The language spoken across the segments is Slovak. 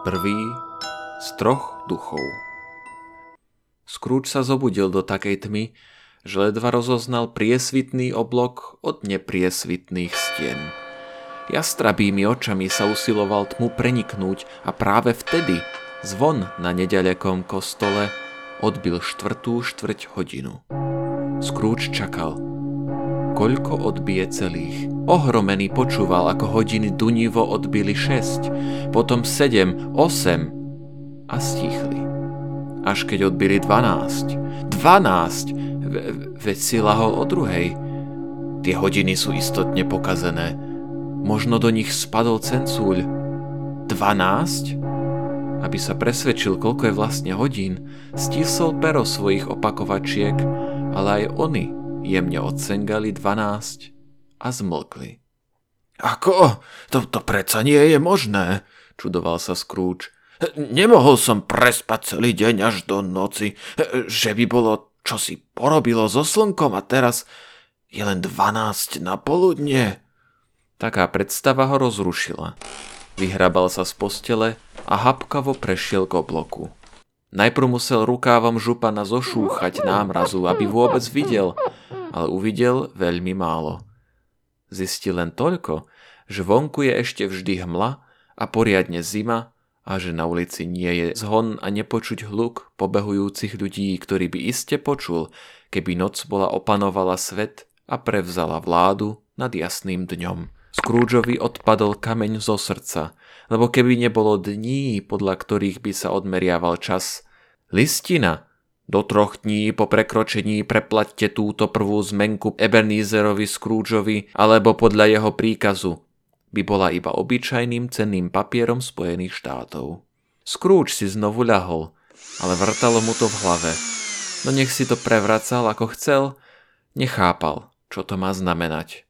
Prvý z troch duchov. Scrooge sa zobudil do takej tmy, že ledva rozoznal priesvitný oblok od nepriesvitných stien. Jastrabými očami sa usiloval tmu preniknúť a práve vtedy zvon na nedalekom kostole odbil štvrtú štvrť hodinu. Scrooge čakal. Koľko odbije celých? Ohromený počúval, ako hodiny dunivo odbili 6, potom 7, 8 a stichli. Až keď odbili 12. 12! veď si lahol o druhej. Tie hodiny sú istotne pokazené. Možno do nich spadol cencúľ. 12? Aby sa presvedčil, koľko je vlastne hodín, stisol pero svojich opakovačiek, ale aj oni jemne odsengali 12 a zmlkli. Ako? To, to predsa nie je možné, čudoval sa Scrooge. Nemohol som prespať celý deň až do noci, že by bolo čosi porobilo so slnkom a teraz je len 12 na poludne. Taká predstava ho rozrušila. Vyhrabal sa z postele a hapkavo prešiel k obloku. Najprv musel rukávom župana zošúchať námrazu, aby vôbec videl, ale uvidel veľmi málo. Zistil len toľko, že vonku je ešte vždy hmla a poriadne zima a že na ulici nie je zhon a nepočuť hluk pobehujúcich ľudí, ktorý by iste počul, keby noc bola opanovala svet a prevzala vládu nad jasným dňom. Scroogeovi odpadol kameň zo srdca, lebo keby nebolo dní, podľa ktorých by sa odmeriaval čas. Listina, do troch dní po prekročení preplatte túto prvú zmenku Ebenezerovi Scroogeovi alebo podľa jeho príkazu by bola iba obyčajným cenným papierom Spojených štátov. Scrooge si znovu ľahol, ale vrtalo mu to v hlave. No nech si to prevracal ako chcel, nechápal, čo to má znamenať.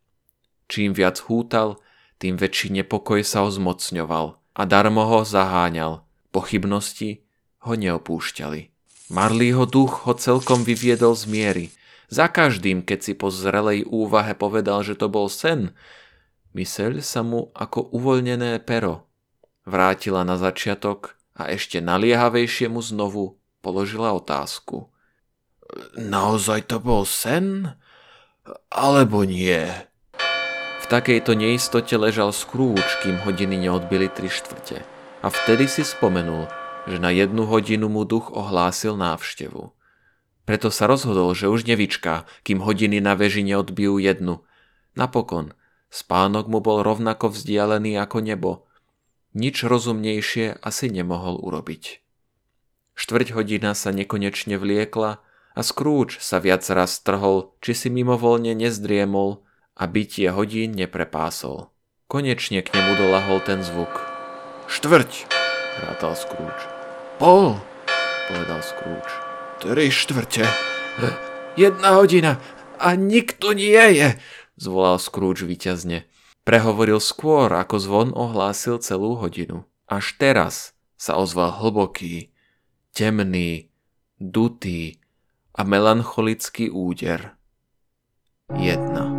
Čím viac hútal, tým väčší nepokoj sa ho zmocňoval a darmo ho zaháňal. Pochybnosti ho neopúšťali. Marlího duch ho celkom vyviedol z miery. Za každým, keď si po zrelej úvahe povedal, že to bol sen, myseľ sa mu ako uvoľnené pero vrátila na začiatok a ešte naliehavejšie mu znovu položila otázku. Naozaj to bol sen? Alebo nie? V takejto neistote ležal Scrooge, kým hodiny neodbili tri štvrte. A vtedy si spomenul, že na jednu hodinu mu duch ohlásil návštevu. Preto sa rozhodol, že už nevyčká, kým hodiny na veži neodbijú jednu. Napokon, spánok mu bol rovnako vzdialený ako nebo. Nič rozumnejšie asi nemohol urobiť. Štvrť hodina sa nekonečne vliekla a Scrooge sa viac raz trhol, či si mimovolne nezdriemol a bytie hodín neprepásol. Konečne k nemu dolahol ten zvuk. Štvrť! Rátal Scrooge. Pol, povedal Scrooge. Tri štvrte. Jedna hodina a nikto nie je, zvolal Scrooge vyťazne. Prehovoril skôr, ako zvon ohlásil celú hodinu. Až teraz sa ozval hlboký, temný, dutý a melancholický úder. Jedna.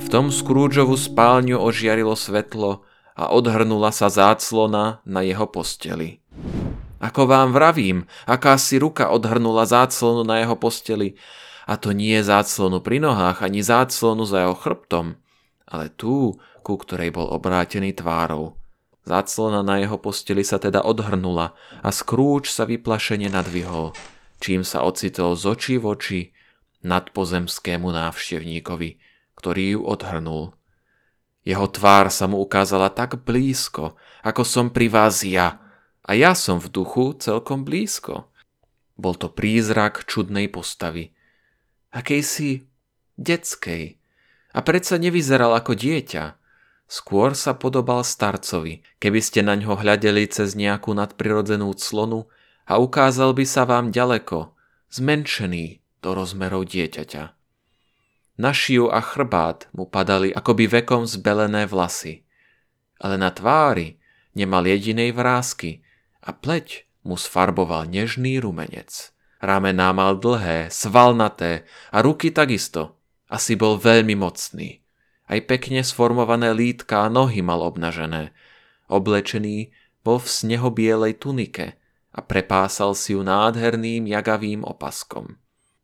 V tom Scroogeovu spálňu ožiarilo svetlo a odhrnula sa záclona na jeho posteli. Ako vám vravím, aká si ruka odhrnula záclonu na jeho posteli, a to nie záclonu pri nohách, ani záclonu za jeho chrbtom, ale tú, ku ktorej bol obrátený tvárou. Záclona na jeho posteli sa teda odhrnula a Scrooge sa vyplašene nadvihol, čím sa ocitol z očí v oči nadpozemskému návštevníkovi, ktorý ju odhrnul. Jeho tvár sa mu ukázala tak blízko, ako som pri vás ja. A ja som v duchu celkom blízko. Bol to prízrak čudnej postavy. Akejsi detskej. A predsa nevyzeral ako dieťa. Skôr sa podobal starcovi, keby ste na ňo hľadeli cez nejakú nadprirodzenú clonu a ukázal by sa vám ďaleko, zmenšený do rozmerov dieťaťa. Na šiju a chrbát mu padali akoby vekom zbelené vlasy. Ale na tvári nemal jedinej vrázky a pleť mu sfarboval nežný rumenec. Ramená mal dlhé, svalnaté a ruky takisto. Asi bol veľmi mocný. Aj pekne sformované lítka a nohy mal obnažené. Oblečený bol v snehobielej tunike a prepásal si ju nádherným jagavým opaskom.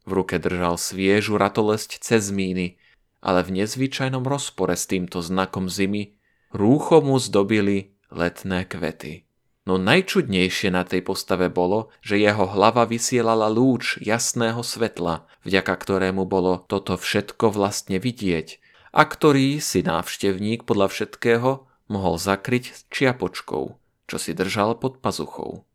V ruke držal sviežu ratolesť cez míny, ale v nezvyčajnom rozpore s týmto znakom zimy rúcho mu zdobili letné kvety. No najčudnejšie na tej postave bolo, že jeho hlava vysielala lúč jasného svetla, vďaka ktorému bolo toto všetko vlastne vidieť a ktorý si návštevník podľa všetkého mohol zakryť čiapočkou, čo si držal pod pazuchou.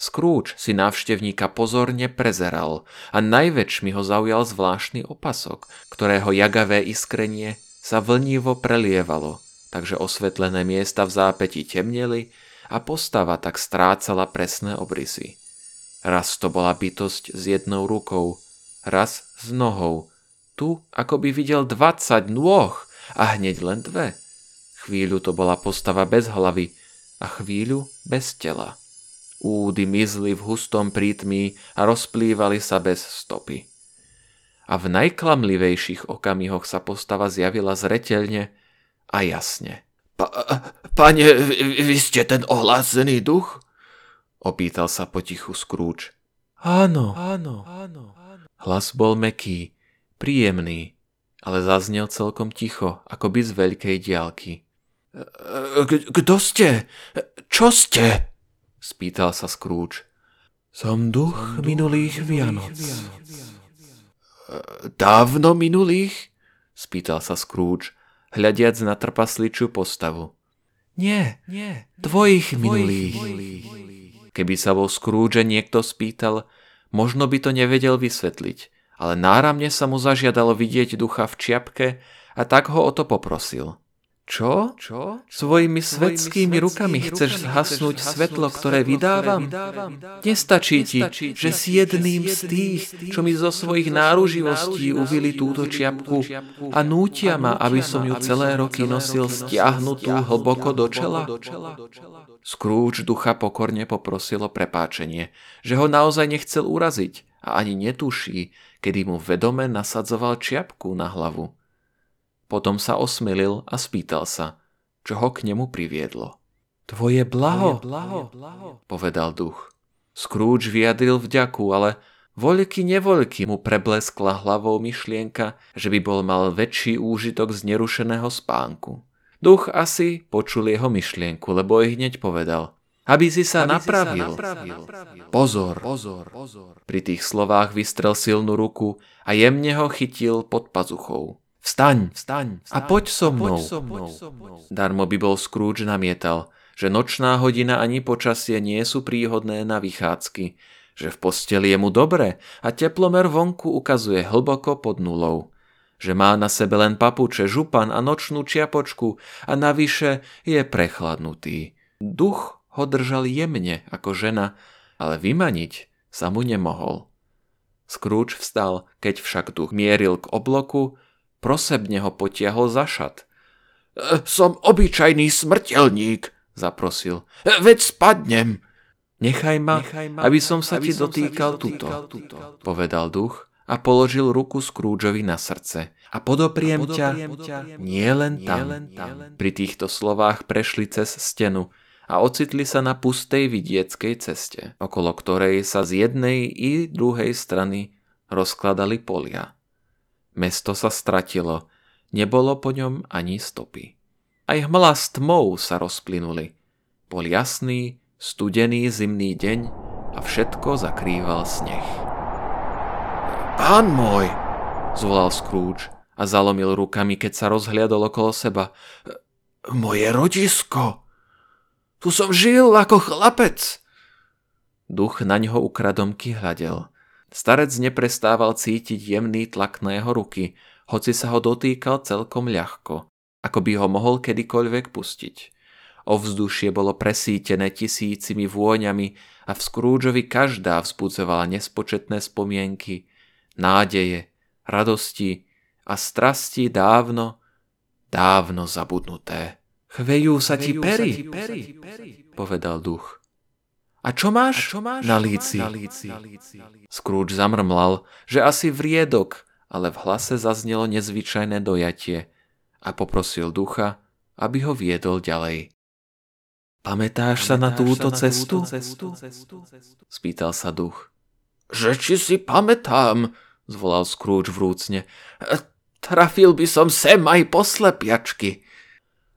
Scrooge si návštevníka pozorne prezeral a najväčšmi ho zaujal zvláštny opasok, ktorého jagavé iskrenie sa vlnivo prelievalo, takže osvetlené miesta v zápäti temneli a postava tak strácala presné obrysy. Raz to bola bytosť s jednou rukou, raz s nohou. Tu ako by videl 20 nôh a hneď len dve. Chvíľu to bola postava bez hlavy a chvíľu bez tela. Údy mizli v hustom prítmi a rozplývali sa bez stopy. A v najklamlivejších okamihoch sa postava zjavila zretelne a jasne. Pa, pane, vy, vy ste ten ohlásený duch? Opýtal sa potichu Scrooge. Áno, áno, áno. Hlas bol meký, príjemný, ale zaznel celkom ticho, by z veľkej diálky. Kto ste? Čo ste? Spýtal sa Scrooge. Som duch minulých Vianoc. Dávno minulých? Spýtal sa Scrooge hľadiac na trpasličiu postavu. Nie, nie, tvojich, tvojich minulých. minulých. Keby sa vo Scrooge niekto spýtal, možno by to nevedel vysvetliť, ale náramne sa mu zažiadalo vidieť ducha v čiapke a tak ho o to poprosil. Čo? Čo? Svojimi svetskými rukami chceš zhasnúť svetlo, ktoré vydávam? Nestačí ti, že si jedným z tých, čo mi zo svojich náruživostí uvili túto čiapku a nútia ma, aby som ju celé roky nosil stiahnutú hlboko do čela? Scrooge ducha pokorne poprosil o prepáčenie, že ho naozaj nechcel uraziť a ani netuší, kedy mu vedome nasadzoval čiapku na hlavu. Potom sa osmelil a spýtal sa, čo ho k nemu priviedlo. Tvoje blaho, blaho, povedal duch. Scrooge vyjadril vďaku, ale voľky nevoľky mu prebleskla hlavou myšlienka, že by bol mal väčší úžitok z nerušeného spánku. Duch asi počul jeho myšlienku, lebo ich hneď povedal. Aby si sa, aby napravil. Si sa napravil. Pozor, pozor, pozor. Pri tých slovách vystrel silnú ruku a jemne ho chytil pod pazuchou. Vstaň, vstaň, vstaň a poď so mnou. Poď so mnou. Darmo by bol Scrooge namietal, že nočná hodina ani počasie nie sú príhodné na vychádzky, že v posteli je mu dobre a teplomer vonku ukazuje hlboko pod nulou, že má na sebe len papuče, župan a nočnú čiapočku a navyše je prechladnutý. Duch ho držal jemne ako žena, ale vymaniť sa mu nemohol. Scrooge vstal, keď však duch mieril k obloku, Prosebne ho potiahol za šat. E, som obyčajný smrteľník, zaprosil. E, veď spadnem. Nechaj ma, Nechaj ma aby som sa aby ti som dotýkal, sa tuto, tuto, povedal duch a položil ruku Scroogeovi na srdce. A podopriem, a podopriem ťa, ťa nie len tam. len tam. Pri týchto slovách prešli cez stenu a ocitli sa na pustej vidieckej ceste, okolo ktorej sa z jednej i druhej strany rozkladali polia. Mesto sa stratilo, nebolo po ňom ani stopy. Aj hmla s tmou sa rozplynuli. Bol jasný, studený zimný deň a všetko zakrýval sneh. Pán môj, zvolal Scrooge a zalomil rukami, keď sa rozhliadol okolo seba. Moje rodisko! Tu som žil ako chlapec! Duch na ňo ukradomky hľadel. Starec neprestával cítiť jemný tlak na jeho ruky, hoci sa ho dotýkal celkom ľahko, ako by ho mohol kedykoľvek pustiť. Ovzdušie bolo presítené tisícimi vôňami a v Scroogeovi každá vzbudzovala nespočetné spomienky, nádeje, radosti a strasti dávno, dávno zabudnuté. Chvejú sa ti pery, povedal duch. A čo máš, A čo máš na líci? Na líci? Scrooge zamrmlal, že asi vriedok, ale v hlase zaznelo nezvyčajné dojatie a poprosil ducha, aby ho viedol ďalej. Pamätáš sa na túto cestu? Spýtal sa duch. Že či si pamätám, zvolal Scrooge vrúcne. Trafil by som sem aj poslepiačky.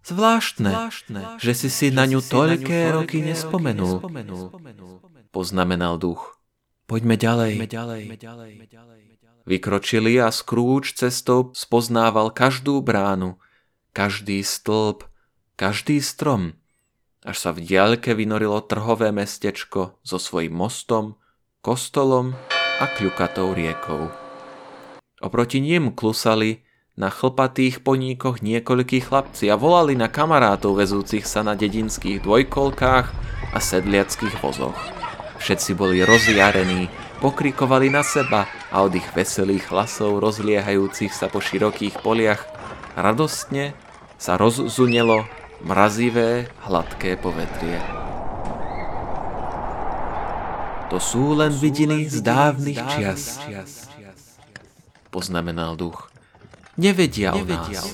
Zvláštne, Zvláštne že si si na ňu toľké roky nespomenul, poznamenal duch. Poďme ďalej. Vykročili a Scrooge cestou spoznával každú bránu, každý stĺp, každý strom, až sa v diaľke vynorilo trhové mestečko so svojím mostom, kostolom a kľukatou riekou. Oproti ním klusali na chlpatých poníkoch niekoľkí chlapci a volali na kamarátov vezúcich sa na dedinských dvojkolkách a sedliackých vozoch. Všetci boli rozjarení, pokrikovali na seba a od ich veselých hlasov rozliehajúcich sa po širokých poliach radostne sa rozzunelo mrazivé, hladké povetrie. To sú len vidiny z dávnych čias, poznamenal duch. Nevedia o nás.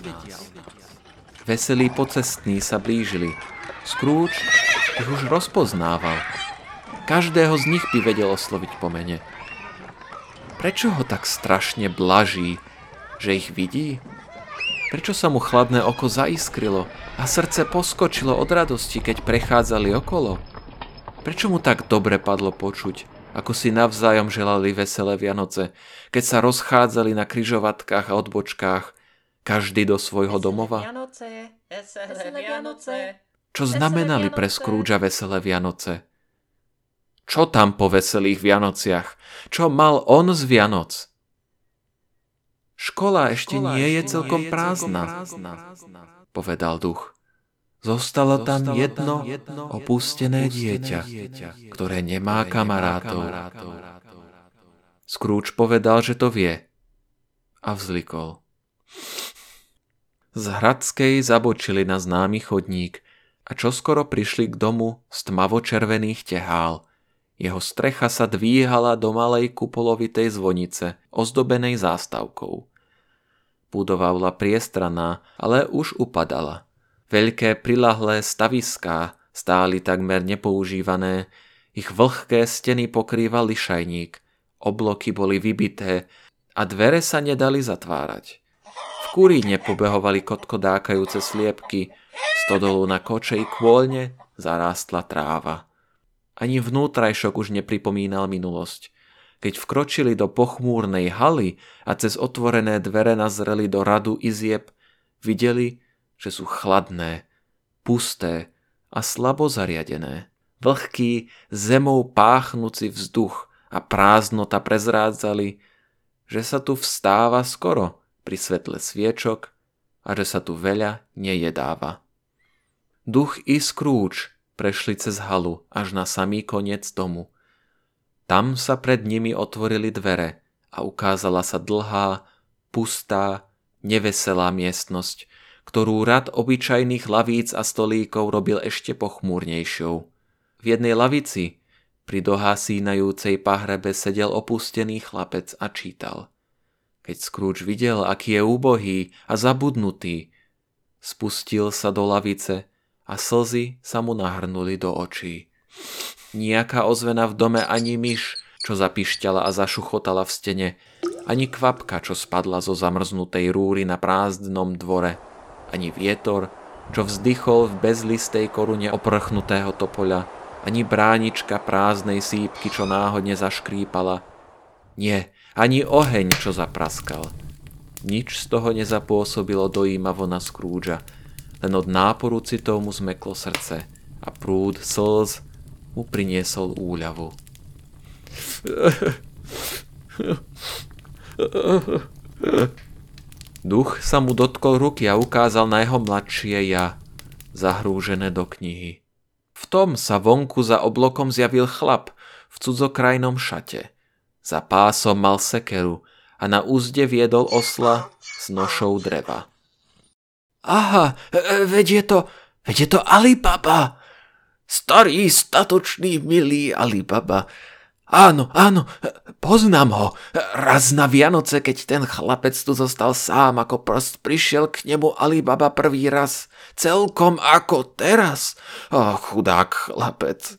Veselí pocestní sa blížili. Scrooge ich už rozpoznával. Každého z nich by vedel osloviť po mene. Prečo ho tak strašne blaží, že ich vidí? Prečo sa mu chladné oko zaiskrilo a srdce poskočilo od radosti, keď prechádzali okolo? Prečo mu tak dobre padlo počuť, ako si navzájom želali veselé Vianoce, keď sa rozchádzali na kryžovatkách a odbočkách, každý do svojho domova? Vianoce, veselé Vianoce. Čo znamenali pre Scroogea veselé Vianoce? Čo tam po veselých Vianociach? Čo mal on z Vianoc? Škola ešte Škola nie je celkom je prázdna, prázdna, povedal duch. Zostalo tam jedno opustené dieťa, ktoré nemá kamarátov. Scrooge povedal, že to vie a vzlikol. Z Hradskej zabočili na známy chodník a čoskoro prišli k domu z tmavo-červených tehál. Jeho strecha sa dvíhala do malej kupolovitej zvonice, ozdobenej zástavkou. Budova bola priestraná, ale už upadala. Veľké prilahlé staviská stáli takmer nepoužívané, ich vlhké steny pokrýval lišajník, obloky boli vybité a dvere sa nedali zatvárať. V kuríne pobehovali kotkodákajúce sliepky, stodolu na kočej kôlne zarástla tráva. Ani vnútrajšok už nepripomínal minulosť – keď vkročili do pochmúrnej haly a cez otvorené dvere nazreli do radu izieb, videli, že sú chladné, pusté a slabo zariadené. Vlhký, zemou páchnúci vzduch a prázdnota prezrádzali, že sa tu vstáva skoro pri svetle sviečok a že sa tu veľa nejedáva. Duch i Scrooge prešli cez halu až na samý koniec domu – tam sa pred nimi otvorili dvere a ukázala sa dlhá, pustá, neveselá miestnosť, ktorú rad obyčajných lavíc a stolíkov robil ešte pochmúrnejšou. V jednej lavici pri dohasínajúcej pahrebe sedel opustený chlapec a čítal. Keď Scrooge videl, aký je úbohý a zabudnutý, spustil sa do lavice a slzy sa mu nahrnuli do očí. Nijaká ozvena v dome ani myš, čo zapišťala a zašuchotala v stene, ani kvapka, čo spadla zo zamrznutej rúry na prázdnom dvore, ani vietor, čo vzdychol v bezlistej korune oprchnutého topoľa, ani bránička prázdnej sípky, čo náhodne zaškrípala. Nie, ani oheň, čo zapraskal. Nič z toho nezapôsobilo dojímavo na Scroogea, len od náporu citov mu zmeklo srdce a prúd slz mu priniesol úľavu. Duch sa mu dotkol ruky a ukázal na jeho mladšie ja, zahrúžené do knihy. V tom sa vonku za oblokom zjavil chlap v cudzokrajnom šate. Za pásom mal sekeru a na úzde viedol osla s nošou dreva. Aha, e, e, veď je to, veď je to Alibaba, Starý, statočný, milý Alibaba. Áno, áno, poznám ho. Raz na Vianoce, keď ten chlapec tu zostal sám, ako prost prišiel k nemu Alibaba prvý raz. Celkom ako teraz. O, chudák chlapec.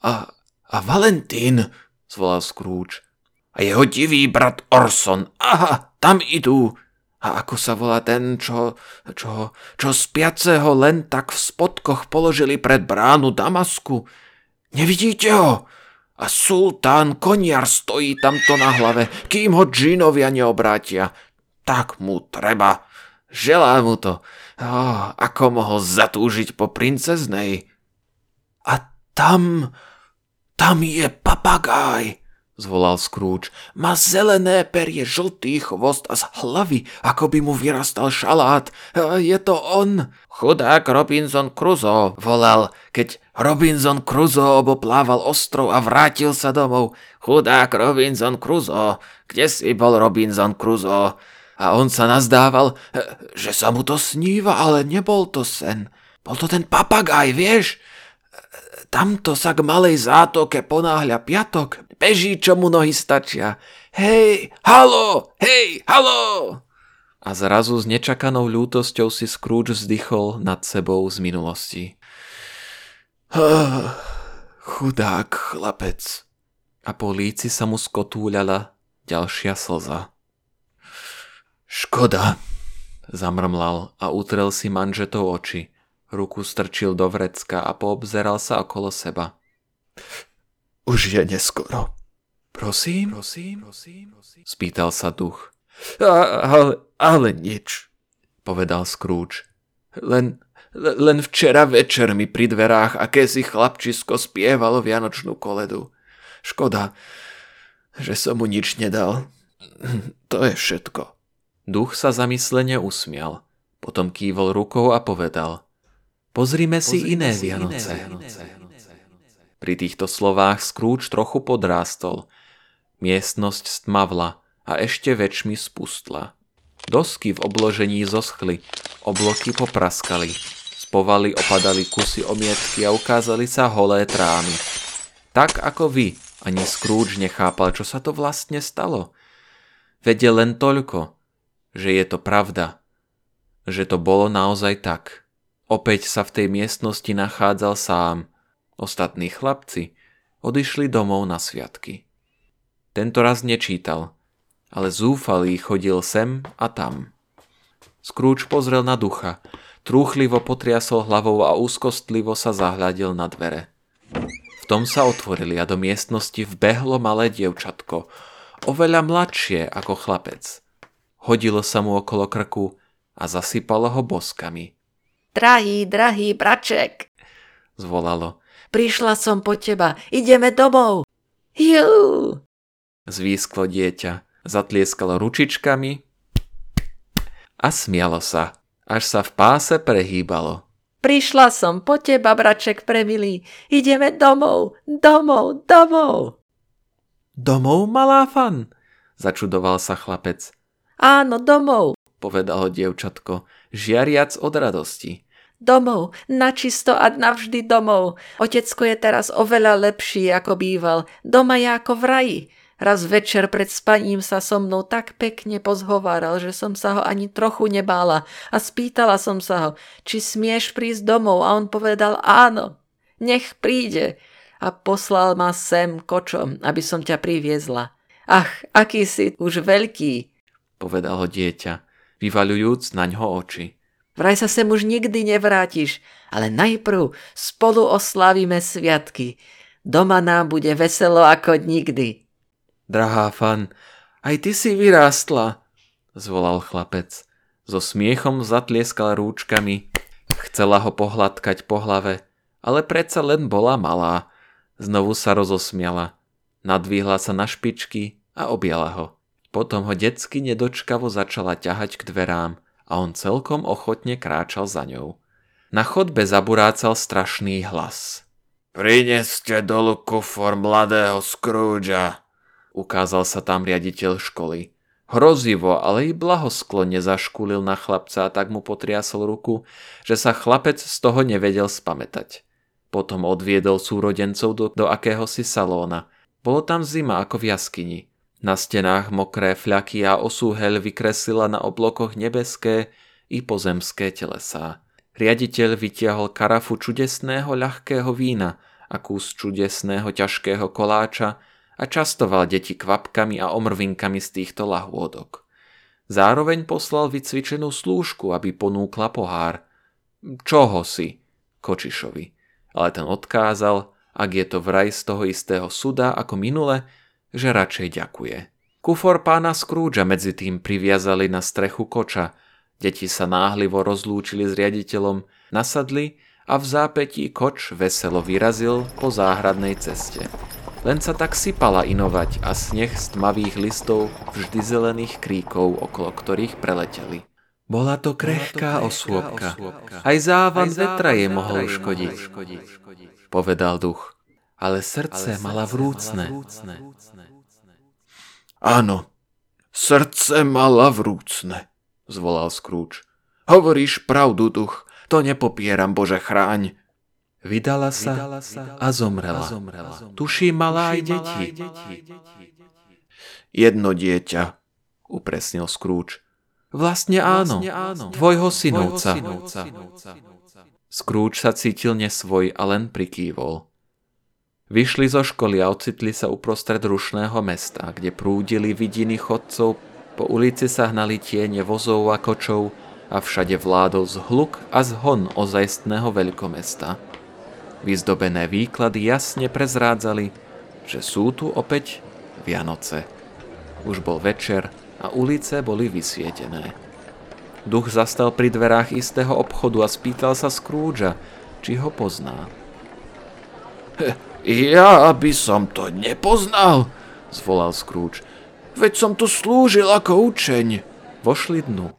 A, a Valentín, zvolal Scrooge. A jeho divý brat Orson. Aha, tam idú. A ako sa volá ten, čo, čo, čo spiaceho len tak v spodkoch položili pred bránu Damasku? Nevidíte ho? A sultán koniar stojí tamto na hlave, kým ho džinovia neobrátia. Tak mu treba. Želá mu to. Oh, ako mohol zatúžiť po princeznej. A tam, tam je papagáj zvolal Scrooge. Má zelené perie, žltý chvost a z hlavy, ako by mu vyrastal šalát. Je to on. Chudák Robinson Crusoe, volal, keď Robinson Crusoe oboplával ostrov a vrátil sa domov. Chudák Robinson Crusoe, kde si bol Robinson Crusoe? A on sa nazdával, že sa mu to sníva, ale nebol to sen. Bol to ten papagaj, vieš? Tamto sa k malej zátoke ponáhľa piatok, beží, čo mu nohy stačia. Hej, halo, hej, halo! A zrazu s nečakanou ľútosťou si Scrooge vzdychol nad sebou z minulosti. Chudák chlapec. A po líci sa mu skotúľala ďalšia slza. Škoda, zamrmlal a utrel si manžetov oči. Ruku strčil do vrecka a poobzeral sa okolo seba. Už je neskoro. Prosím, prosím, prosím, prosím. Spýtal sa duch. A, ale, ale nič, povedal Scrooge. Len, len včera večer mi pri dverách akési chlapčisko spievalo vianočnú koledu. Škoda, že som mu nič nedal. To je všetko. Duch sa zamyslene usmial, potom kývol rukou a povedal. Pozrime si Pozrime iné si Vianoce. Iné Vianoce. Pri týchto slovách Scrooge trochu podrástol. Miestnosť stmavla a ešte väčšmi spustla. Dosky v obložení zoschli, obloky popraskali. Povaly opadali kusy omietky a ukázali sa holé trámy. Tak ako vy, ani Scrooge nechápal, čo sa to vlastne stalo. Vedel len toľko, že je to pravda, že to bolo naozaj tak. Opäť sa v tej miestnosti nachádzal sám. Ostatní chlapci odišli domov na sviatky. Tento raz nečítal, ale zúfalý chodil sem a tam. Scrooge pozrel na ducha, trúchlivo potriasol hlavou a úzkostlivo sa zahľadil na dvere. V tom sa otvorili a do miestnosti vbehlo malé dievčatko, oveľa mladšie ako chlapec. Hodilo sa mu okolo krku a zasypalo ho boskami – Drahý, drahý braček, zvolalo. Prišla som po teba, ideme domov. Jú! Zvísklo dieťa, zatlieskalo ručičkami a smialo sa, až sa v páse prehýbalo. Prišla som po teba, braček premilý. Ideme domov, domov, domov. Domov, malá fan? Začudoval sa chlapec. Áno, domov, povedalo dievčatko, žiariac od radosti. Domov, načisto a navždy domov. Otecko je teraz oveľa lepší, ako býval. Doma je ako v raji. Raz večer pred spaním sa so mnou tak pekne pozhováral, že som sa ho ani trochu nebála a spýtala som sa ho, či smieš prísť domov a on povedal áno, nech príde a poslal ma sem kočom, aby som ťa priviezla. Ach, aký si už veľký, povedal ho dieťa, vyvaľujúc na ňo oči. Vraj sa sem už nikdy nevrátiš, ale najprv spolu oslavíme sviatky. Doma nám bude veselo ako nikdy. Drahá fan, aj ty si vyrástla, zvolal chlapec. So smiechom zatlieskal rúčkami. Chcela ho pohľadkať po hlave, ale predsa len bola malá. Znovu sa rozosmiala. Nadvíhla sa na špičky a objala ho. Potom ho detsky nedočkavo začala ťahať k dverám – a on celkom ochotne kráčal za ňou. Na chodbe zaburácal strašný hlas. Prineste dolu kufor mladého Scroogea, ukázal sa tam riaditeľ školy. Hrozivo, ale i blahosklonne zaškúlil na chlapca a tak mu potriasol ruku, že sa chlapec z toho nevedel spamätať. Potom odviedol súrodencov do, do akéhosi salóna. Bolo tam zima ako v jaskyni. Na stenách mokré fľaky a osúheľ vykreslila na oblokoch nebeské i pozemské telesá. Riaditeľ vytiahol karafu čudesného ľahkého vína a kus čudesného ťažkého koláča a častoval deti kvapkami a omrvinkami z týchto lahôdok. Zároveň poslal vycvičenú slúžku, aby ponúkla pohár. Čoho si? Kočišovi. Ale ten odkázal, ak je to vraj z toho istého suda ako minule, že radšej ďakuje. Kufor pána Scroogea medzi tým priviazali na strechu koča, deti sa náhlivo rozlúčili s riaditeľom, nasadli a v zápetí koč veselo vyrazil po záhradnej ceste. Len sa tak sypala inovať a sneh z tmavých listov vždy zelených kríkov, okolo ktorých preleteli. Bola to krehká osôbka. Aj závan vetra je mohol škodiť, povedal duch. Ale srdce mala vrúcne. Áno, srdce mala vrúcne, zvolal Scrooge. Hovoríš pravdu, duch, to nepopieram, Bože chráň. Vydala sa a zomrela. Tuší mala aj deti. Jedno dieťa, upresnil Scrooge. Vlastne áno, tvojho synovca. Scrooge sa cítil nesvoj a len prikývol. Vyšli zo školy a ocitli sa uprostred rušného mesta, kde prúdili vidiny chodcov, po ulici sa hnali tiene vozov a kočov a všade vládol zhluk a zhon ozajstného veľkomesta. Vyzdobené výklady jasne prezrádzali, že sú tu opäť Vianoce. Už bol večer a ulice boli vysvietené. Duch zastal pri dverách istého obchodu a spýtal sa Scroogea, či ho pozná. Ja by som to nepoznal, zvolal Scrooge. Veď som tu slúžil ako učeň. Vošli dnu.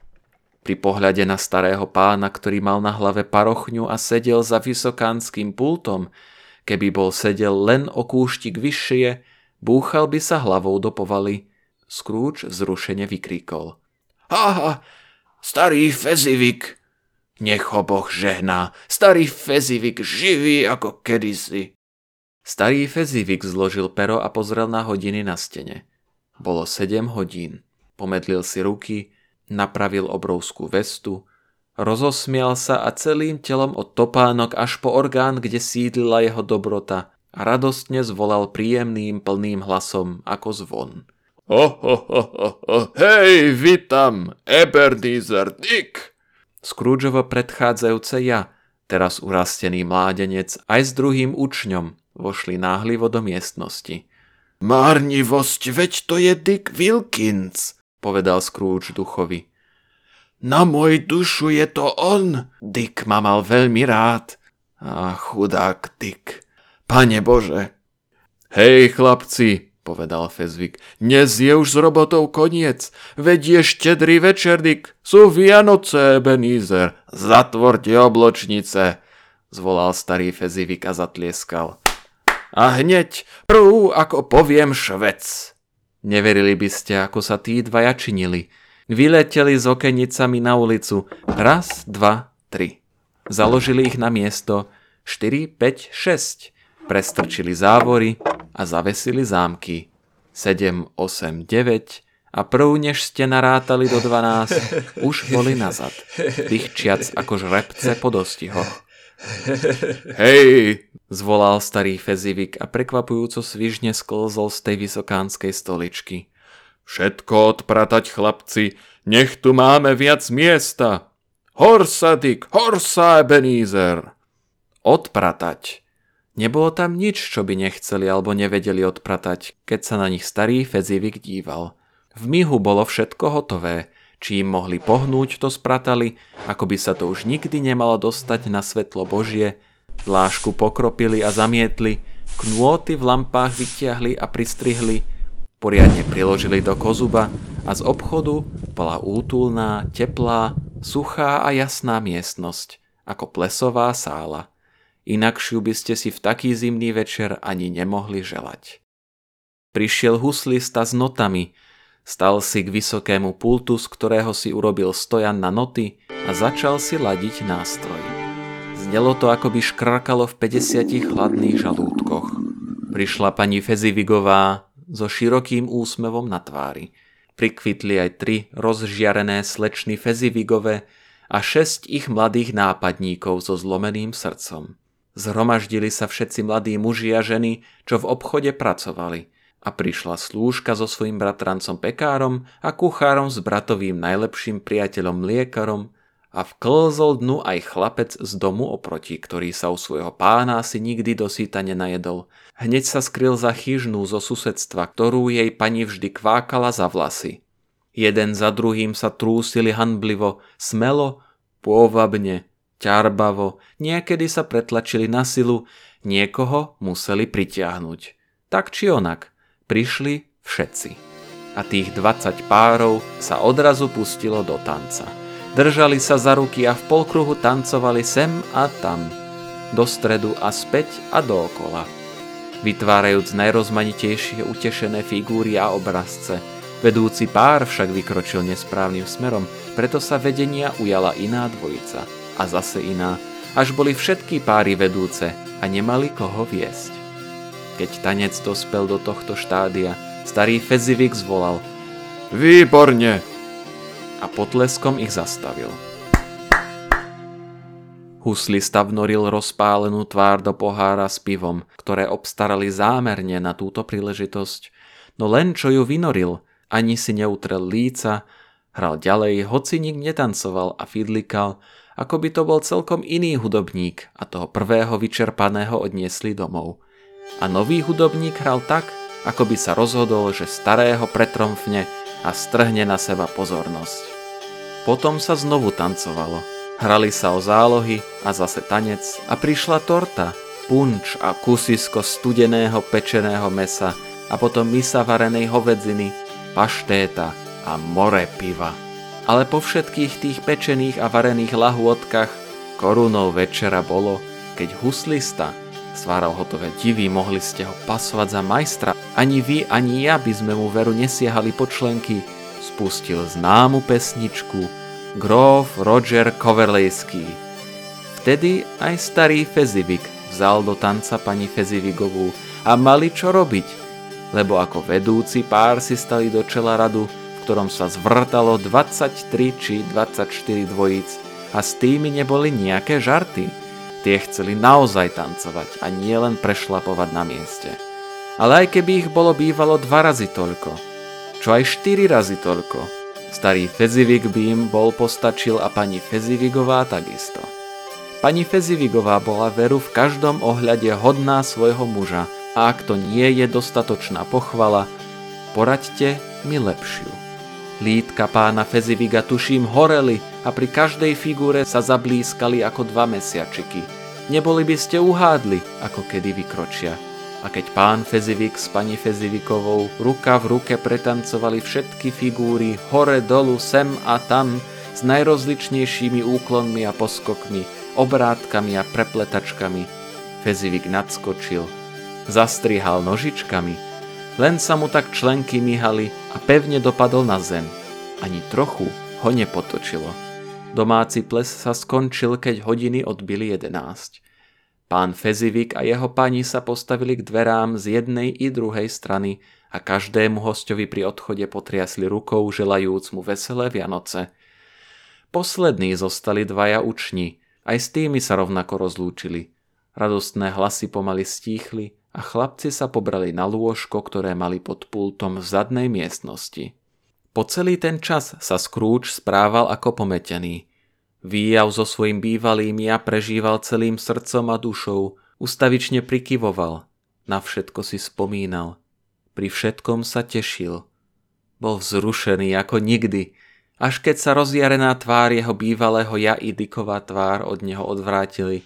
Pri pohľade na starého pána, ktorý mal na hlave parochňu a sedel za vysokánským pultom, keby bol sedel len o kúštik vyššie, búchal by sa hlavou do povaly. Scrooge zrušene vykríkol. Aha, starý Fezivik! Nech ho Boh žehná, starý Fezivik živý ako kedysi. Starý Fezivik zložil pero a pozrel na hodiny na stene. Bolo sedem hodín. Pomedlil si ruky, napravil obrovskú vestu, rozosmial sa a celým telom od topánok až po orgán, kde sídlila jeho dobrota a radostne zvolal príjemným plným hlasom ako zvon. Ho, ho, ho, ho, ho, hej, vitam, Ebenezer Dick! Scroogeovo predchádzajúce ja, teraz urastený mládenec, aj s druhým učňom, vošli náhlivo do miestnosti. Márnivosť, veď to je Dick Wilkins, povedal Scrooge duchovi. Na môj dušu je to on. Dick ma mal veľmi rád. A chudák Dick. Pane Bože. Hej, chlapci, povedal Fezvik. Dnes je už s robotou koniec. Veď je štedrý večer, Dick. Sú Vianoce, Ebenezer. Zatvorte obločnice, zvolal starý Fezivik a zatlieskal a hneď prú, ako poviem švec. Neverili by ste, ako sa tí dvaja činili. Vyleteli s okenicami na ulicu. Raz, dva, tri. Založili ich na miesto 4, 5, 6. Prestrčili závory a zavesili zámky. 7, 8, 9 a prv než ste narátali do 12, už boli nazad, dýchčiac ako žrebce po dostihoch. Hej, zvolal starý Fezivik a prekvapujúco svižne sklzol z tej vysokánskej stoličky. Všetko odpratať, chlapci, nech tu máme viac miesta. Horsa, Dick, horsa, Ebenezer. Odpratať. Nebolo tam nič, čo by nechceli alebo nevedeli odpratať, keď sa na nich starý Fezivik díval. V mihu bolo všetko hotové, či im mohli pohnúť, to spratali, ako by sa to už nikdy nemalo dostať na svetlo Božie, dlášku pokropili a zamietli, knôty v lampách vytiahli a pristrihli, poriadne priložili do kozuba a z obchodu bola útulná, teplá, suchá a jasná miestnosť, ako plesová sála. Inakšiu by ste si v taký zimný večer ani nemohli želať. Prišiel huslista s notami, Stal si k vysokému pultu, z ktorého si urobil stojan na noty a začal si ladiť nástroj. Znelo to, ako by škrkalo v 50 chladných žalúdkoch. Prišla pani Fezivigová so širokým úsmevom na tvári. Prikvitli aj tri rozžiarené slečny Fezivigové a šesť ich mladých nápadníkov so zlomeným srdcom. Zhromaždili sa všetci mladí muži a ženy, čo v obchode pracovali a prišla slúžka so svojím bratrancom pekárom a kuchárom s bratovým najlepším priateľom mliekarom a vklzol dnu aj chlapec z domu oproti, ktorý sa u svojho pána si nikdy do síta nenajedol. Hneď sa skryl za chyžnú zo susedstva, ktorú jej pani vždy kvákala za vlasy. Jeden za druhým sa trúsili hanblivo, smelo, pôvabne, ťarbavo, niekedy sa pretlačili na silu, niekoho museli pritiahnuť. Tak či onak, prišli všetci. A tých 20 párov sa odrazu pustilo do tanca. Držali sa za ruky a v polkruhu tancovali sem a tam, do stredu a späť a dookola. Vytvárajúc najrozmanitejšie utešené figúry a obrazce. Vedúci pár však vykročil nesprávnym smerom, preto sa vedenia ujala iná dvojica a zase iná, až boli všetky páry vedúce a nemali koho viesť. Keď tanec dospel do tohto štádia, starý Fezivik zvolal Výborne! a potleskom ich zastavil. Huslista vnoril rozpálenú tvár do pohára s pivom, ktoré obstarali zámerne na túto príležitosť, no len čo ju vynoril, ani si neutrel líca, hral ďalej, hoci nik netancoval a fidlikal, ako by to bol celkom iný hudobník a toho prvého vyčerpaného odniesli domov. A nový hudobník hral tak, ako by sa rozhodol, že starého pretromfne a strhne na seba pozornosť. Potom sa znovu tancovalo. Hrali sa o zálohy a zase tanec a prišla torta, punč a kusisko studeného pečeného mesa a potom misa varenej hovedziny, paštéta a more piva. Ale po všetkých tých pečených a varených lahôdkach korunou večera bolo, keď huslista Sváral hotové divy, mohli ste ho pasovať za majstra. Ani vy, ani ja by sme mu veru nesiahali po členky. Spustil známu pesničku Grof Roger Coverlejský. Vtedy aj starý Fezivik vzal do tanca pani Fezivigovú a mali čo robiť, lebo ako vedúci pár si stali do čela radu, v ktorom sa zvrtalo 23 či 24 dvojíc a s tými neboli nejaké žarty. Tie chceli naozaj tancovať a nie len prešlapovať na mieste. Ale aj keby ich bolo bývalo dva razy toľko, čo aj štyri razy toľko, starý Fezivik by im bol postačil a pani Fezivigová takisto. Pani Fezivigová bola veru v každom ohľade hodná svojho muža a ak to nie je dostatočná pochvala, poraďte mi lepšiu. Lítka pána Feziviga tuším horeli a pri každej figúre sa zablískali ako dva mesiačiky – neboli by ste uhádli, ako kedy vykročia. A keď pán Fezivik s pani Fezivikovou ruka v ruke pretancovali všetky figúry hore, dolu, sem a tam s najrozličnejšími úklonmi a poskokmi, obrátkami a prepletačkami, Fezivik nadskočil, zastrihal nožičkami, len sa mu tak členky myhali a pevne dopadol na zem. Ani trochu ho nepotočilo. Domáci ples sa skončil, keď hodiny odbili 11. Pán Fezivik a jeho pani sa postavili k dverám z jednej i druhej strany a každému hostovi pri odchode potriasli rukou, želajúc mu veselé Vianoce. Poslední zostali dvaja učni, aj s tými sa rovnako rozlúčili. Radostné hlasy pomaly stíchli a chlapci sa pobrali na lôžko, ktoré mali pod pultom v zadnej miestnosti. Po celý ten čas sa Scrooge správal ako pometený. Výjav so svojim bývalým ja prežíval celým srdcom a dušou, ustavične prikyvoval, na všetko si spomínal, pri všetkom sa tešil. Bol vzrušený ako nikdy, až keď sa rozjarená tvár jeho bývalého ja i Diková tvár od neho odvrátili.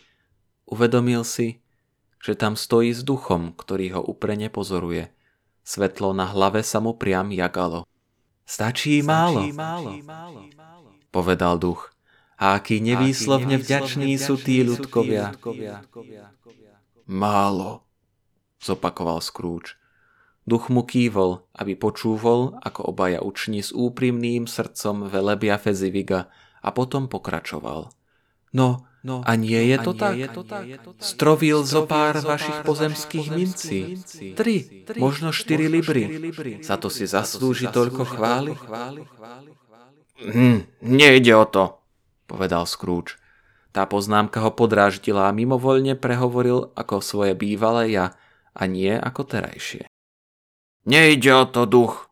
Uvedomil si, že tam stojí s duchom, ktorý ho uprene pozoruje. Svetlo na hlave sa mu priam jagalo. Stačí, málo, povedal duch. A aký nevýslovne vďační sú tí ľudkovia. Málo, zopakoval Scrooge. Duch mu kývol, aby počúvol, ako obaja učni s úprimným srdcom velebia Feziviga a potom pokračoval. No, No, a nie je to, tak? Je to tak? Strovil zo pár vašich pozemských mincí. Tri, možno štyri libry. Za to si zaslúži toľko chvály. Hm, nejde o to, povedal Scrooge. Tá poznámka ho podráždila a mimovoľne prehovoril ako svoje bývalé ja a nie ako terajšie. Nejde o to, duch.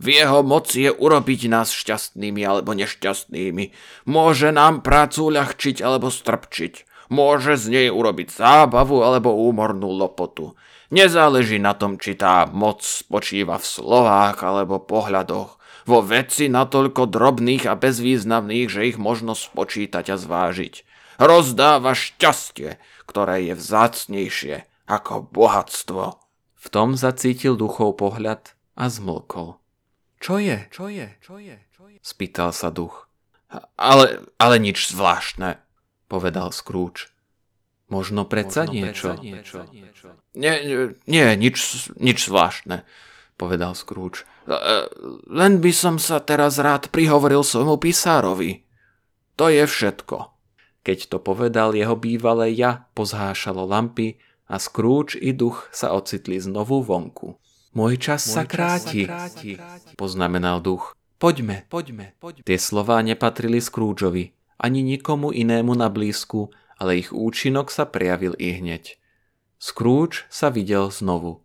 V jeho moci je urobiť nás šťastnými alebo nešťastnými. Môže nám prácu ľahčiť alebo strpčiť. Môže z nej urobiť zábavu alebo úmornú lopotu. Nezáleží na tom, či tá moc spočíva v slovách alebo pohľadoch. Vo veci natoľko drobných a bezvýznamných, že ich možno spočítať a zvážiť. Rozdáva šťastie, ktoré je vzácnejšie ako bohatstvo. V tom zacítil duchov pohľad a zmlkol. Čo je? Čo je? Čo je? Čo je? Spýtal sa duch. Ale, ale nič zvláštne, povedal Scrooge. Možno predsa Možno niečo. niečo. Nie, nie, nič, nič zvláštne, povedal Scrooge. Len by som sa teraz rád prihovoril svojmu písárovi. To je všetko. Keď to povedal jeho bývalé ja, pozhášalo lampy a Scrooge i duch sa ocitli znovu vonku. Môj čas, Môj sa, kráti, sa kráti, poznamenal duch. Poďme, poďme, poďme. Tie slová nepatrili Scroogeovi, ani nikomu inému na blízku, ale ich účinok sa prejavil i hneď. Scrooge sa videl znovu.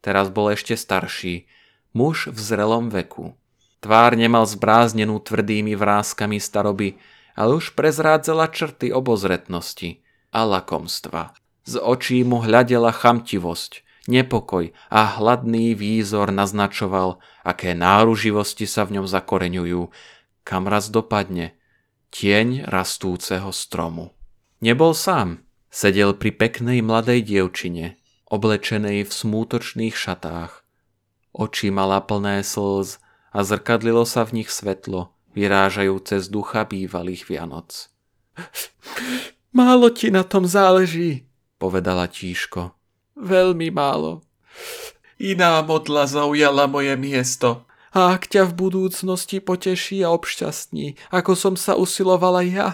Teraz bol ešte starší, muž v zrelom veku. Tvár nemal zbráznenú tvrdými vrázkami staroby, ale už prezrádzala črty obozretnosti a lakomstva. Z očí mu hľadela chamtivosť, Nepokoj a hladný výzor naznačoval, aké náruživosti sa v ňom zakoreňujú, kam raz dopadne, tieň rastúceho stromu. Nebol sám, sedel pri peknej mladej dievčine, oblečenej v smútočných šatách. Oči mala plné slz a zrkadlilo sa v nich svetlo, vyrážajúce z ducha bývalých Vianoc. Málo ti na tom záleží, povedala tíško. Veľmi málo. Iná modla zaujala moje miesto. A ak ťa v budúcnosti poteší a obšťastní, ako som sa usilovala ja,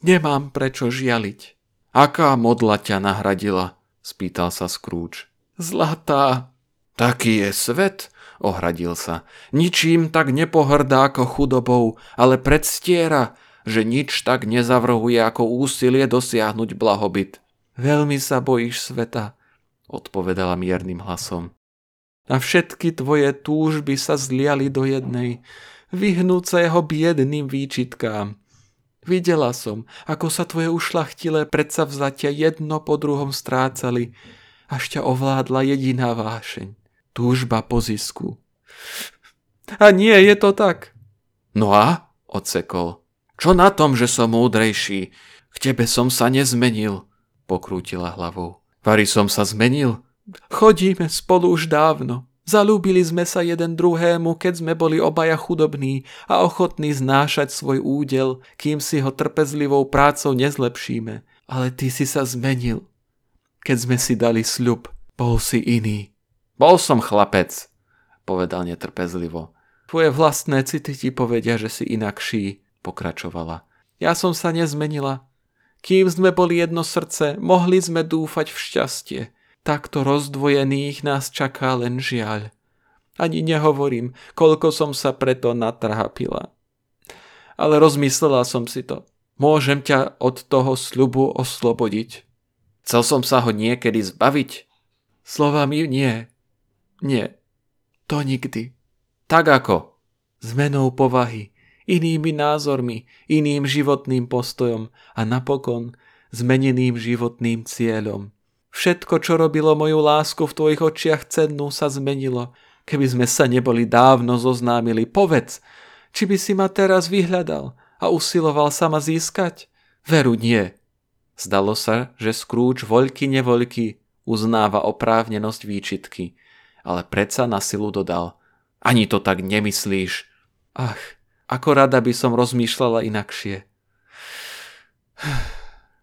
nemám prečo žialiť. Aká modla ťa nahradila? spýtal sa Scrooge. Zlatá. Taký je svet, ohradil sa. Ničím tak nepohrdá ako chudobou, ale predstiera, že nič tak nezavrhuje ako úsilie dosiahnuť blahobyt. Veľmi sa bojíš sveta, odpovedala miernym hlasom. A všetky tvoje túžby sa zliali do jednej, vyhnúť sa jeho biedným výčitkám. Videla som, ako sa tvoje ušlachtilé predsavzatia jedno po druhom strácali, až ťa ovládla jediná vášeň, túžba po zisku. A nie je to tak. No a? odsekol. Čo na tom, že som múdrejší? K tebe som sa nezmenil, pokrútila hlavou. Vary som sa zmenil? Chodíme spolu už dávno. Zalúbili sme sa jeden druhému, keď sme boli obaja chudobní a ochotní znášať svoj údel, kým si ho trpezlivou prácou nezlepšíme. Ale ty si sa zmenil. Keď sme si dali sľub, bol si iný. Bol som chlapec, povedal netrpezlivo. Tvoje vlastné city ti povedia, že si inakší, pokračovala. Ja som sa nezmenila, kým sme boli jedno srdce, mohli sme dúfať v šťastie. Takto rozdvojených nás čaká len žiaľ. Ani nehovorím, koľko som sa preto natrápila. Ale rozmyslela som si to. Môžem ťa od toho sľubu oslobodiť. Chcel som sa ho niekedy zbaviť? Slovami nie. Nie. To nikdy. Tak ako? Zmenou povahy, inými názormi, iným životným postojom a napokon zmeneným životným cieľom. Všetko, čo robilo moju lásku v tvojich očiach cennú, sa zmenilo. Keby sme sa neboli dávno zoznámili, povedz, či by si ma teraz vyhľadal a usiloval sa ma získať? Veru nie. Zdalo sa, že Scrooge voľky nevoľky uznáva oprávnenosť výčitky, ale predsa na silu dodal. Ani to tak nemyslíš. Ach, ako rada by som rozmýšľala inakšie.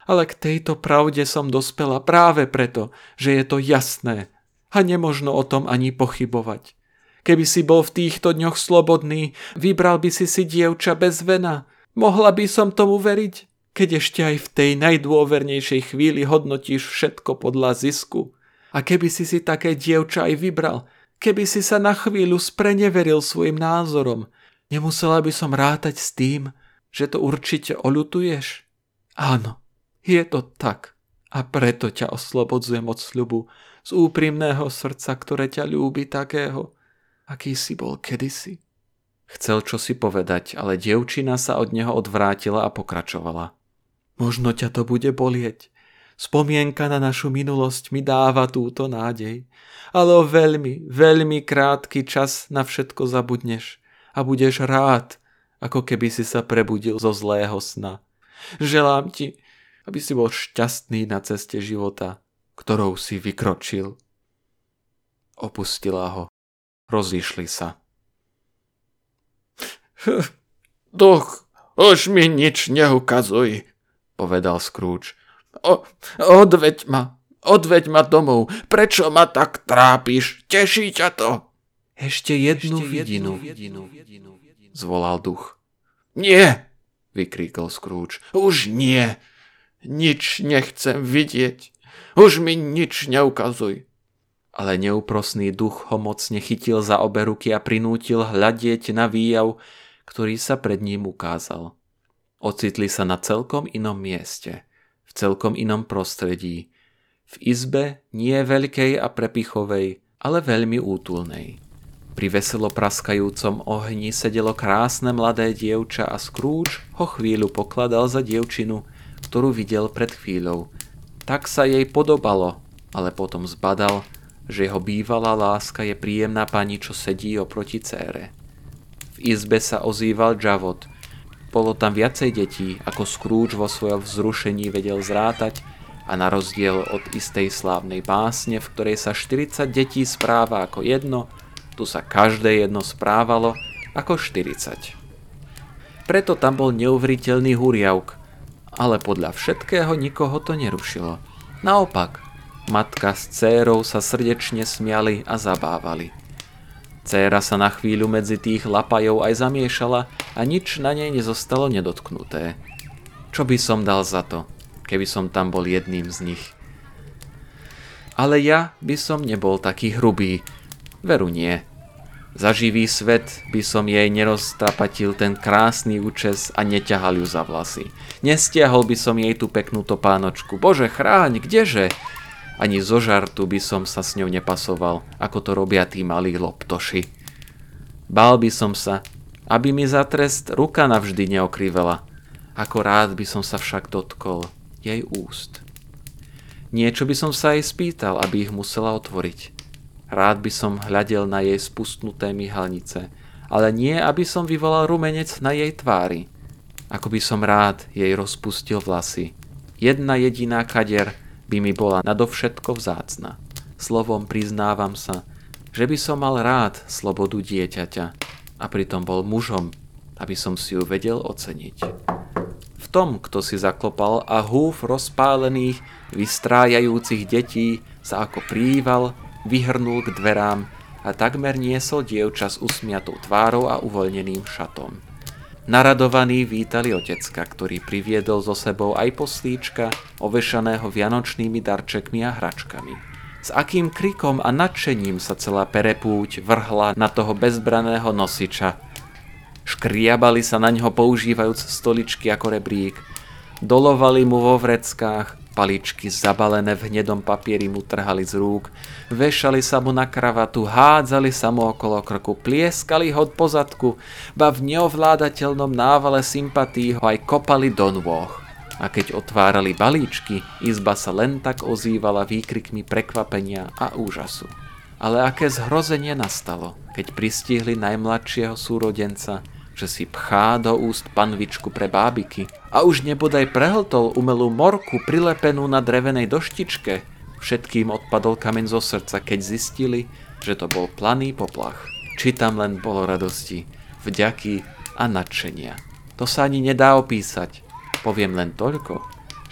Ale k tejto pravde som dospela práve preto, že je to jasné a nemožno o tom ani pochybovať. Keby si bol v týchto dňoch slobodný, vybral by si si dievča bez vena. Mohla by som tomu veriť? keď ešte aj v tej najdôvernejšej chvíli hodnotíš všetko podľa zisku. A keby si si také dievča aj vybral, keby si sa na chvíľu spreneveril svojim názorom, nemusela by som rátať s tým, že to určite oľutuješ? Áno, je to tak. A preto ťa oslobodzujem od sľubu z úprimného srdca, ktoré ťa ľúbi takého, aký si bol kedysi. Chcel čosi povedať, ale dievčina sa od neho odvrátila a pokračovala. Možno ťa to bude bolieť. Spomienka na našu minulosť mi dáva túto nádej. Ale o veľmi, veľmi krátky čas na všetko zabudneš a budeš rád, ako keby si sa prebudil zo zlého sna. Želám ti, aby si bol šťastný na ceste života, ktorou si vykročil. Opustila ho. Rozišli sa. Duch, už mi nič neukazuj, povedal Scrooge. O, odveď ma, odveď ma domov. Prečo ma tak trápiš? Teší ťa to? Ešte jednu vidinu, zvolal duch. Nie, vykríkol Scrooge. Už nie. Nič nechcem vidieť. Už mi nič neukazuj. Ale neúprosný duch ho mocne chytil za obe ruky a prinútil hľadieť na výjav, ktorý sa pred ním ukázal. Ocitli sa na celkom inom mieste, v celkom inom prostredí, v izbe nie veľkej a prepichovej, ale veľmi útulnej. Pri veselo praskajúcom ohni sedelo krásne mladé dievča a Scrooge ho chvíľu pokladal za dievčinu, ktorú videl pred chvíľou. Tak sa jej podobalo, ale potom zbadal, že jeho bývalá láska je príjemná pani, čo sedí oproti cére. V izbe sa ozýval Javot. Bolo tam viacej detí, ako Scrooge vo svojom vzrušení vedel zrátať a na rozdiel od istej slávnej básne, v ktorej sa 40 detí správa ako jedno, tu sa každé jedno správalo ako 40. Preto tam bol neuveriteľný huriavk, ale podľa všetkého nikoho to nerušilo. Naopak, matka s cérou sa srdečne smiali a zabávali. Céra sa na chvíľu medzi tých lapajov aj zamiešala a nič na nej nezostalo nedotknuté. Čo by som dal za to, keby som tam bol jedným z nich? Ale ja by som nebol taký hrubý, Veru nie. Za živý svet by som jej neroztrapatil ten krásny účes a neťahal ju za vlasy. Nestiahol by som jej tú peknú topánočku. Bože, chráň, kdeže? Ani zo žartu by som sa s ňou nepasoval, ako to robia tí malí loptoši. Bál by som sa, aby mi za trest ruka navždy neokrivela. Ako rád by som sa však dotkol jej úst. Niečo by som sa jej spýtal, aby ich musela otvoriť. Rád by som hľadel na jej spustnuté myhalnice, ale nie, aby som vyvolal rumenec na jej tvári. Ako by som rád jej rozpustil vlasy. Jedna jediná kader by mi bola nadovšetko vzácna. Slovom priznávam sa, že by som mal rád slobodu dieťaťa a pritom bol mužom, aby som si ju vedel oceniť. V tom, kto si zaklopal a húf rozpálených, vystrájajúcich detí sa ako príval vyhrnul k dverám a takmer niesol dievča s usmiatou tvárou a uvoľneným šatom. Naradovaní vítali otecka, ktorý priviedol so sebou aj poslíčka, ovešaného vianočnými darčekmi a hračkami. S akým krikom a nadšením sa celá perepúť vrhla na toho bezbraného nosiča. Škriabali sa na ňo používajúc stoličky ako rebrík, dolovali mu vo vreckách, Paličky zabalené v hnedom papieri mu trhali z rúk, vešali sa mu na kravatu, hádzali sa mu okolo krku, plieskali ho po zadku, ba v neovládateľnom návale sympatí ho aj kopali do nôh. A keď otvárali balíčky, izba sa len tak ozývala výkrikmi prekvapenia a úžasu. Ale aké zhrozenie nastalo, keď pristihli najmladšieho súrodenca, že si pchá do úst panvičku pre bábiky a už nebodaj prehltol umelú morku prilepenú na drevenej doštičke. Všetkým odpadol kameň zo srdca, keď zistili, že to bol planý poplach. Či tam len bolo radosti, vďaky a nadšenia. To sa ani nedá opísať. Poviem len toľko,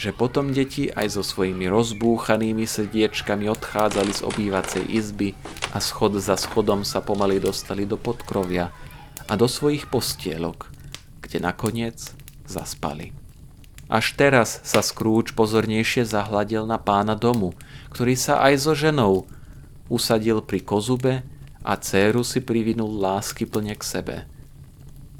že potom deti aj so svojimi rozbúchanými srdiečkami odchádzali z obývacej izby a schod za schodom sa pomaly dostali do podkrovia, a do svojich postielok, kde nakoniec zaspali. Až teraz sa Scrooge pozornejšie zahľadil na pána domu, ktorý sa aj so ženou usadil pri kozube a dceru si privinul lásky plne k sebe.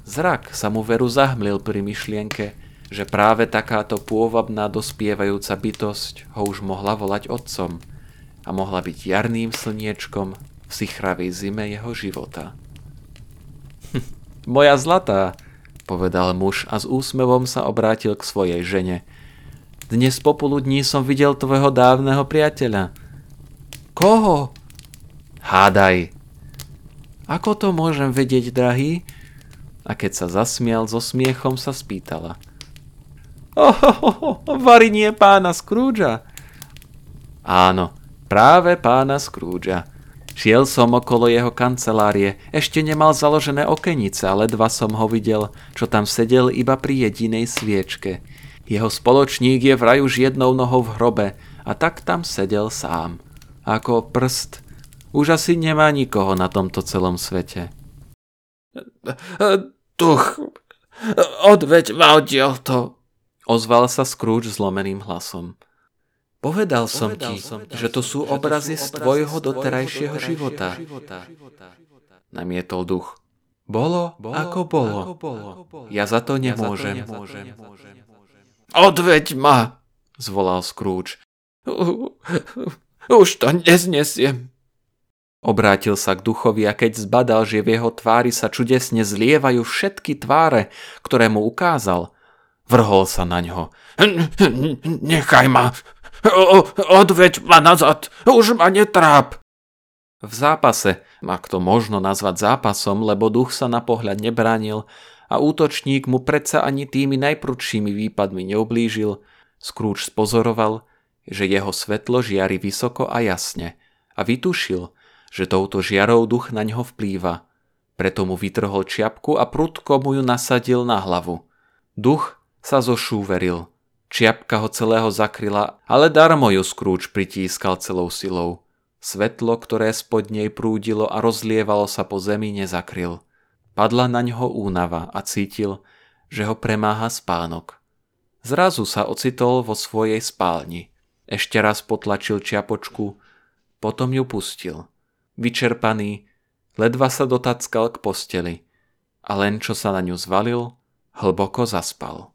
Zrak sa mu veru zahmlil pri myšlienke, že práve takáto pôvabná dospievajúca bytosť ho už mohla volať otcom a mohla byť jarným slniečkom v sichravej zime jeho života. Moja zlatá, povedal muž a s úsmevom sa obrátil k svojej žene. Dnes popoludní som videl tvojho dávneho priateľa. Koho? Hádaj. Ako to môžem vedieť, drahý? A keď sa zasmial, so smiechom sa spýtala. Ohohoho, varinie pána Scroogea. Áno, práve pána Scroogea. Šiel som okolo jeho kancelárie, ešte nemal založené okenice, ale dva som ho videl, čo tam sedel iba pri jedinej sviečke. Jeho spoločník je vraj už jednou nohou v hrobe a tak tam sedel sám. Ako prst. Už asi nemá nikoho na tomto celom svete. Duch, odveď ma to. Ozval sa Scrooge zlomeným hlasom. Povedal som ti, že to sú obrazy z tvojho doterajšieho života. Namietol duch. Bolo, ako bolo. Ja za to nemôžem. Odveď ma, zvolal Scrooge. Už to neznesiem. Obrátil sa k duchovi a keď zbadal, že v jeho tvári sa čudesne zlievajú všetky tváre, ktoré mu ukázal, vrhol sa na ňo. Nechaj ma, odveď ma nazad, už ma netráp. V zápase, ak to možno nazvať zápasom, lebo duch sa na pohľad nebránil a útočník mu predsa ani tými najprudšími výpadmi neublížil, Scrooge spozoroval, že jeho svetlo žiari vysoko a jasne a vytušil, že touto žiarou duch na ňo vplýva. Preto mu vytrhol čiapku a prudko mu ju nasadil na hlavu. Duch sa zošúveril Čiapka ho celého zakryla, ale darmo ju Scrooge pritískal celou silou. Svetlo, ktoré spod nej prúdilo a rozlievalo sa po zemi, nezakryl. Padla na ňo únava a cítil, že ho premáha spánok. Zrazu sa ocitol vo svojej spálni. Ešte raz potlačil čiapočku, potom ju pustil. Vyčerpaný, ledva sa dotackal k posteli a len čo sa na ňu zvalil, hlboko zaspal.